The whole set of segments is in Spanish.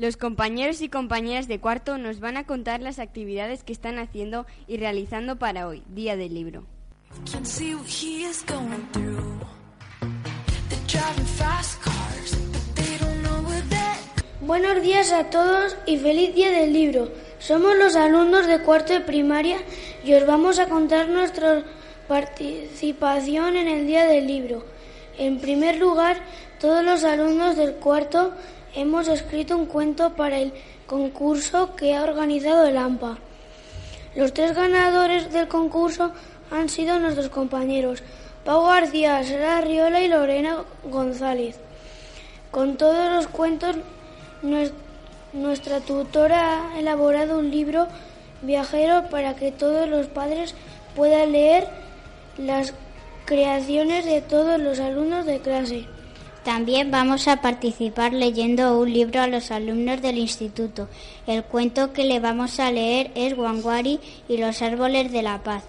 Los compañeros y compañeras de cuarto nos van a contar las actividades que están haciendo y realizando para hoy, Día del Libro. Buenos días a todos y feliz Día del Libro. Somos los alumnos de cuarto de primaria y os vamos a contar nuestra participación en el Día del Libro. En primer lugar, todos los alumnos del cuarto hemos escrito un cuento para el concurso que ha organizado el AMPA. Los tres ganadores del concurso han sido nuestros compañeros Pau García, Sara Riola y Lorena González. Con todos los cuentos, nuestra tutora ha elaborado un libro viajero para que todos los padres puedan leer las creaciones de todos los alumnos de clase. También vamos a participar leyendo un libro a los alumnos del instituto. El cuento que le vamos a leer es Wangwari y los árboles de la paz.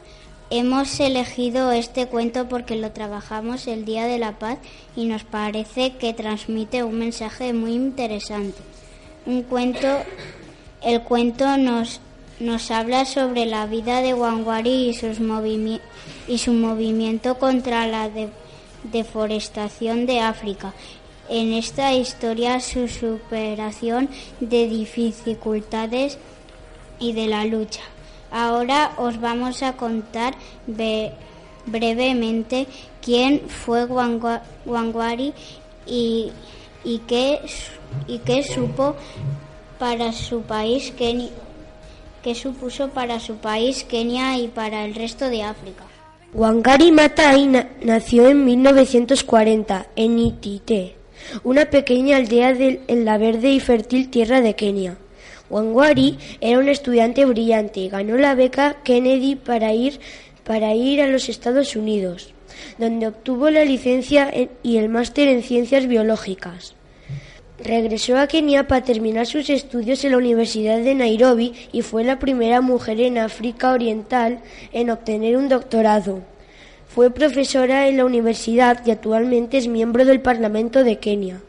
Hemos elegido este cuento porque lo trabajamos el Día de la Paz y nos parece que transmite un mensaje muy interesante. Un cuento, el cuento nos, nos habla sobre la vida de Wangwari y, y su movimiento contra la deforestación de África. En esta historia su superación de dificultades y de la lucha. Ahora os vamos a contar brevemente quién fue Wangwari y, qué, y qué supo para su país qué supuso para su país Kenia y para el resto de África. Wangari Maathai nació en 1940 en Itite, una pequeña aldea en la verde y fértil tierra de Kenia. Wangari era un estudiante brillante y ganó la beca Kennedy para ir, para ir a los Estados Unidos, donde obtuvo la licencia y el máster en ciencias biológicas. Regresó a Kenia para terminar sus estudios en la Universidad de Nairobi y fue la primera mujer en África Oriental en obtener un doctorado. Fue profesora en la universidad y actualmente es miembro del Parlamento de Kenia.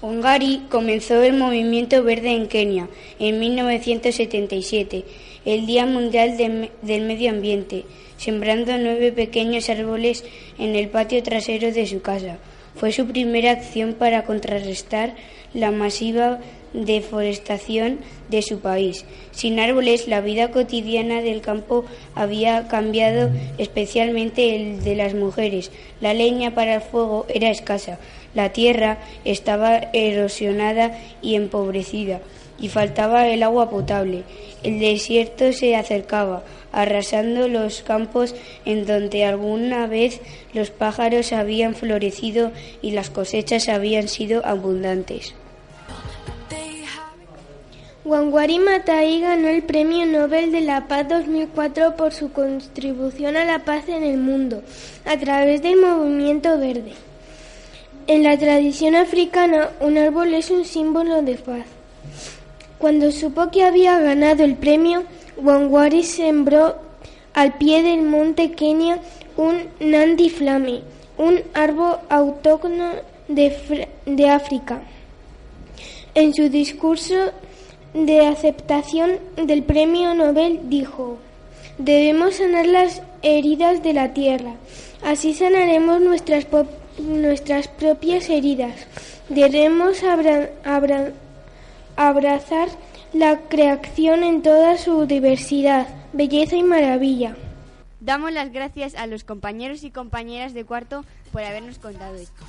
Ongari comenzó el movimiento verde en Kenia en 1977, el Día Mundial del Medio Ambiente, sembrando nueve pequeños árboles en el patio trasero de su casa. Fue su primera acción para contrarrestar la masiva deforestación de su país. Sin árboles, la vida cotidiana del campo había cambiado, especialmente el de las mujeres. La leña para el fuego era escasa, la tierra estaba erosionada y empobrecida y faltaba el agua potable. El desierto se acercaba, arrasando los campos en donde alguna vez los pájaros habían florecido y las cosechas habían sido abundantes. Wangari Maathai ganó el Premio Nobel de la Paz 2004 por su contribución a la paz en el mundo a través del movimiento verde. En la tradición africana, un árbol es un símbolo de paz. Cuando supo que había ganado el premio, Wangari sembró al pie del monte Kenia un Nandi Flame, un árbol autóctono de, de África. En su discurso de aceptación del premio Nobel dijo, debemos sanar las heridas de la tierra, así sanaremos nuestras nuestras propias heridas. Debemos abrazar la creación en toda su diversidad, belleza y maravilla. Damos las gracias a los compañeros y compañeras de cuarto por habernos contado esto.